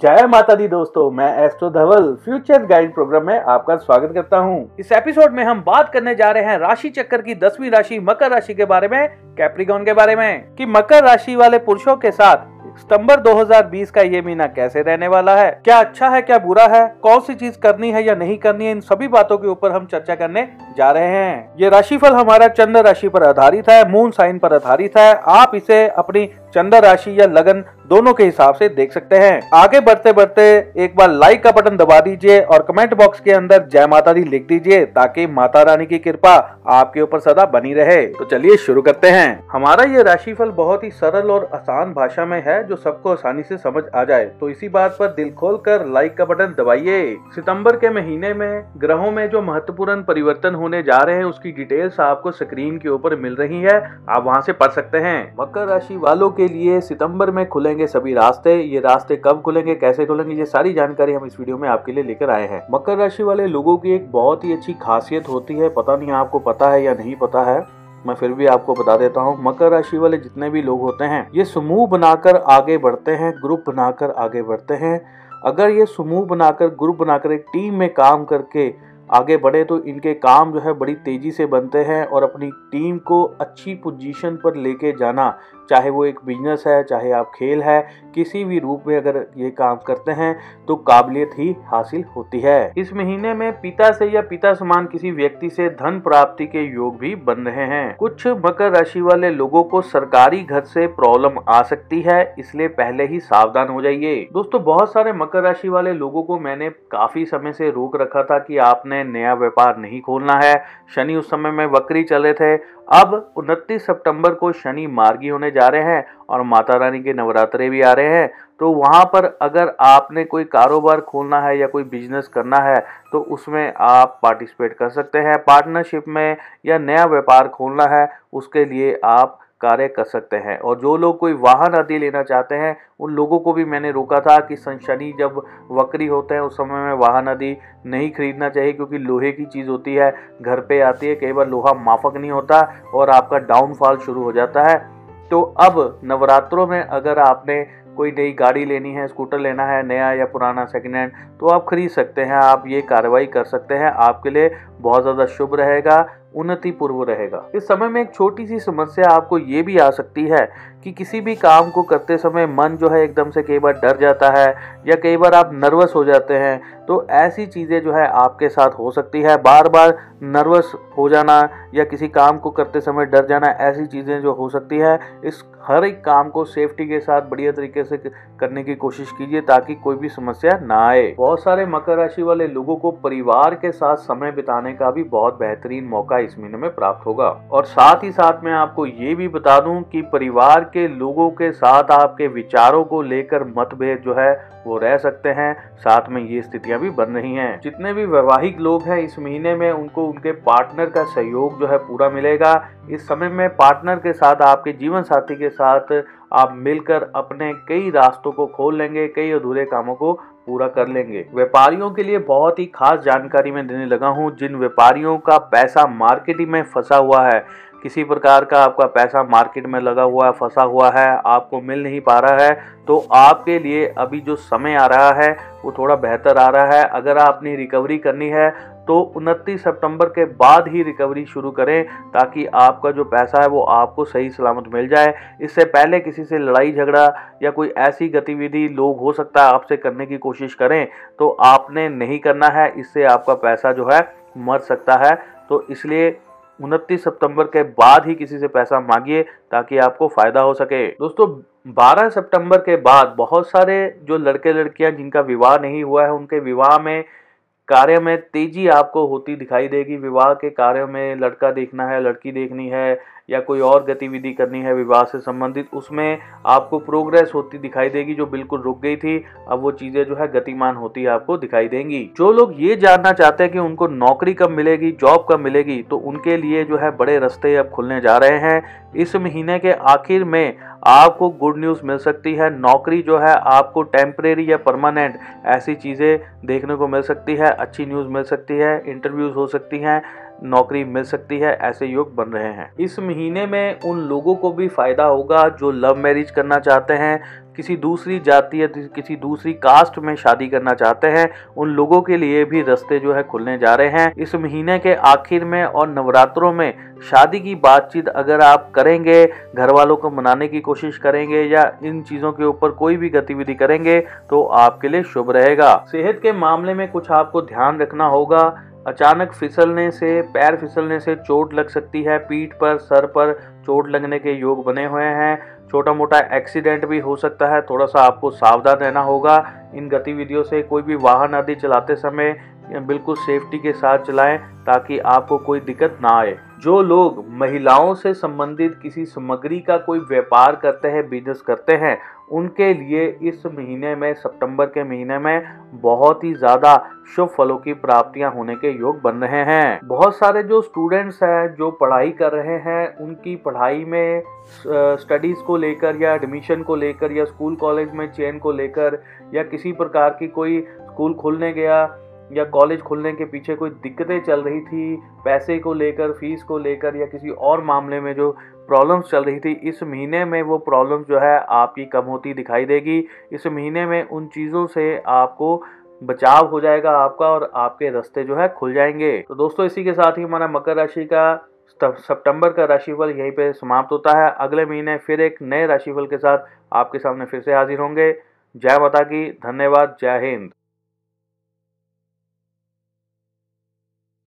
जय माता दी दोस्तों, मैं astro Dhawal future guide programme में आपका स्वागत करता हूँ। इस एपिसोड में हम बात करने जा रहे हैं राशि चक्कर की दसवीं राशि, मकर राशि के बारे में कैप्रिकॉन के बारे में, कि मकर राशि वाले पुरुषों के साथ सितंबर 2020 का ये महीना कैसे रहने वाला है? क्या अच्छा है, क्या बुरा है? कौन सी चीज़ करनी है या नहीं करनी है? इन सभी बातों के ऊपर हम चर्चा करने जा रहे हैं। ये राशिफल हमारा चंद्र राशि पर आधारित है मून साइन पर आधारित है। आप इसे अपनी चंद्र राशि या लगन दोनों के हिसाब से देख सकते हैं। आगे बढ़ते बढ़ते एक बार लाइक का बटन दबा दीजिए और कमेंट बॉक्स के अंदर जय माता दी लिख दीजिए ताकि माता रानी की कृपा आपके ऊपर सदा बनी रहे। तो चलिए शुरू करते हैं। हमारा ये राशिफल बहुत ही सरल और आसान भाषा में है जो सबको आसानी से समझ आ जाए। तो इसी बात पर दिल खोल कर लाइक का बटन दबाइए। सितंबर के महीने में ग्रहों में जो महत्वपूर्ण परिवर्तन होने जा रहे हैं, उसकी डिटेल्स आपको स्क्रीन के ऊपर मिल रही है। आप वहाँ से पढ़ सकते हैं। मकर राशि वालों के लिए सितंबर में खुलेंगे सभी रास्ते। ये रास्ते कब खुलेंगे, कैसे खुलेंगे, ये सारी जानकारी हम इस वीडियो में आपके लिए लेकर आए हैं। मकर राशि वाले लोगों की एक बहुत ही अच्छी खासियत होती है, पता नहीं आपको पता है या नहीं पता है, मैं फिर भी आपको बता देता हूँ। मकर राशि वाले जितने भी लोग होते हैं, ये समूह बनाकर आगे बढ़ते हैं, ग्रुप बनाकर आगे बढ़ते हैं। अगर ये समूह बनाकर, ग्रुप बनाकर एक टीम में काम करके आगे बढ़े तो इनके काम जो है बड़ी तेज़ी से बनते हैं और अपनी टीम को अच्छी पोजीशन पर लेके जाना, चाहे वो एक बिज़नेस है, चाहे आप खेल है, किसी भी रूप में अगर ये काम करते हैं तो काबिलियत ही हासिल होती है। इस महीने में पिता से या पिता समान किसी व्यक्ति से धन प्राप्ति के योग भी बन रहे हैं। कुछ मकर राशि वाले लोगों को सरकारी घर से प्रॉब्लम आ सकती है, इसलिए पहले ही सावधान हो जाइए। दोस्तों, बहुत सारे मकर राशि वाले लोगों को मैंने काफ़ी समय से रोक रखा था कि आपने नया व्यापार नहीं खोलना है। शनि उस समय में वक्री चले थे। अब 29 सितंबर को शनि मार्गी होने जा रहे हैं और माता रानी के नवरात्रे भी आ रहे हैं। तो वहाँ पर अगर आपने कोई कारोबार खोलना है या कोई बिज़नेस करना है तो उसमें आप पार्टिसिपेट कर सकते हैं। पार्टनरशिप में या नया व्यापार खोलना है, उसके लिए आप कार्य कर सकते हैं। और जो लोग कोई वाहन आदि लेना चाहते हैं, उन लोगों को भी मैंने रोका था कि शनि जब वक्री होते हैं, उस समय में वाहन आदि नहीं खरीदना चाहिए क्योंकि लोहे की चीज़ होती है, घर पे आती है, कई बार लोहा माफक नहीं होता और आपका डाउनफॉल शुरू हो जाता है। तो अब नवरात्रों में अगर आपने कोई नई गाड़ी लेनी है, स्कूटर लेना है, नया या पुराना सेकेंड हैंड तो आप खरीद सकते हैं, आप ये कार्रवाई कर सकते हैं आपके लिए। बहुत ज़्यादा शुभ रहेगा, उन्नति पूर्व रहेगा। इस समय में एक छोटी सी समस्या आपको ये भी आ सकती है कि किसी भी काम को करते समय मन जो है एकदम से कई बार डर जाता है या कई बार आप नर्वस हो जाते हैं तो ऐसी चीज़ें जो है आपके साथ हो सकती है। बार बार नर्वस हो जाना या किसी काम को करते समय डर जाना, ऐसी चीज़ें जो हो सकती है। इस हर एक काम को सेफ्टी के साथ बढ़िया तरीके से करने की कोशिश कीजिए ताकि कोई भी समस्या ना आए। बहुत सारे मकर राशि वाले लोगों को परिवार के साथ समय बिताने का भी बहुत बेहतरीन मौका इस महीने में प्राप्त होगा। और साथ ही साथ मैं आपको ये भी बता दूँ कि परिवार के लोगों के साथ आपके विचारों को लेकर मतभेद जो है, वो रह सकते हैं। साथ में ये स्थितियाँ भी बन रही हैं। जितने भी वैवाहिक लोग हैं इस महीने में, उनको उनके पार्टनर का सहयोग जो है पूरा मिलेगा। इस समय में पार्टनर के साथ, आपके जीवन साथी के साथ आप मिलकर अपने कई रास्तों को खोल लेंगे, कई अधूरे कामों को पूरा कर लेंगे। व्यापारियों के लिए बहुत ही खास जानकारी मैं देने लगा हूँ। जिन व्यापारियों का पैसा मार्केट में फंसा हुआ है, किसी प्रकार का आपका पैसा मार्केट में लगा हुआ है, फंसा हुआ है, आपको मिल नहीं पा रहा है तो आपके लिए अभी जो समय आ रहा है, वो थोड़ा बेहतर आ रहा है। अगर आपने रिकवरी करनी है तो उनतीस सितंबर के बाद ही रिकवरी शुरू करें ताकि आपका जो पैसा है वो आपको सही सलामत मिल जाए। इससे पहले किसी से लड़ाई झगड़ा या कोई ऐसी गतिविधि लोग हो सकता है आपसे करने की कोशिश करें तो आपने नहीं करना है, इससे आपका पैसा जो है मर सकता है। तो इसलिए उनतीस सितंबर के बाद ही किसी से पैसा मांगिए ताकि आपको फ़ायदा हो सके। दोस्तों 12 सितंबर के बाद बहुत सारे जो लड़के लड़कियाँ जिनका विवाह नहीं हुआ है, उनके विवाह में कार्य में तेज़ी आपको होती दिखाई देगी। विवाह के कार्य में लड़का देखना है, लड़की देखनी है या कोई और गतिविधि करनी है विवाह से संबंधित, उसमें आपको प्रोग्रेस होती दिखाई देगी जो बिल्कुल रुक गई थी। अब वो चीज़ें जो है गतिमान होती आपको दिखाई देंगी। जो लोग ये जानना चाहते हैं कि उनको नौकरी कब मिलेगी जॉब कब मिलेगी तो उनके लिए जो है बड़े रास्ते अब खुलने जा रहे हैं। इस महीने के आखिर में आपको गुड न्यूज़ मिल सकती है, नौकरी जो है आपको टेम्परेरी या परमानेंट ऐसी चीज़ें देखने को मिल सकती है, अच्छी न्यूज़ मिल सकती है इंटरव्यूज़ हो सकती हैं, नौकरी मिल सकती है, ऐसे योग बन रहे हैं। इस महीने में उन लोगों को भी फ़ायदा होगा जो लव मैरिज करना चाहते हैं किसी दूसरी जाति या किसी दूसरी कास्ट में शादी करना चाहते हैं, उन लोगों के लिए भी रास्ते जो है खुलने जा रहे हैं। इस महीने के आखिर में और नवरात्रों में शादी की बातचीत अगर आप करेंगे घर वालों को मनाने की कोशिश करेंगे या इन चीज़ों के ऊपर कोई भी गतिविधि करेंगे तो आपके लिए शुभ रहेगा। सेहत के मामले में कुछ आपको ध्यान रखना होगा। अचानक फिसलने से, पैर फिसलने से चोट लग सकती है, पीठ पर, सर पर चोट लगने के योग बने हुए हैं। छोटा मोटा एक्सीडेंट भी हो सकता है थोड़ा सा आपको सावधान रहना होगा। इन गतिविधियों से कोई भी वाहन आदि चलाते समय बिल्कुल सेफ्टी के साथ चलाएँ ताकि आपको कोई दिक्कत ना आए। जो लोग महिलाओं से संबंधित किसी सामग्री का कोई व्यापार करते हैं बिज़नेस करते हैं, उनके लिए इस महीने में, सितंबर के महीने में बहुत ही ज़्यादा शुभ फलों की प्राप्तियाँ होने के योग बन रहे हैं। बहुत सारे जो स्टूडेंट्स हैं, जो पढ़ाई कर रहे हैं, उनकी पढ़ाई में स्टडीज़ को लेकर या एडमिशन को लेकर या स्कूल कॉलेज में चेन को लेकर या किसी प्रकार की कोई स्कूल खुलने गया या कॉलेज खुलने के पीछे कोई दिक्कतें चल रही थी, पैसे को लेकर फ़ीस को लेकर या किसी और मामले में जो प्रॉब्लम्स चल रही थी, इस महीने में वो प्रॉब्लम्स जो है आपकी कम होती दिखाई देगी। इस महीने में उन चीज़ों से आपको बचाव हो जाएगा आपका और आपके रास्ते जो है खुल जाएँगे। तो दोस्तों, इसी के साथ ही हमारा मकर राशि का सितंबर का राशिफल यहीं पे समाप्त होता है। अगले महीने फिर एक नए राशिफल के साथ आपके सामने फिर से हाजिर होंगे। जय माता की, धन्यवाद, जय हिंद।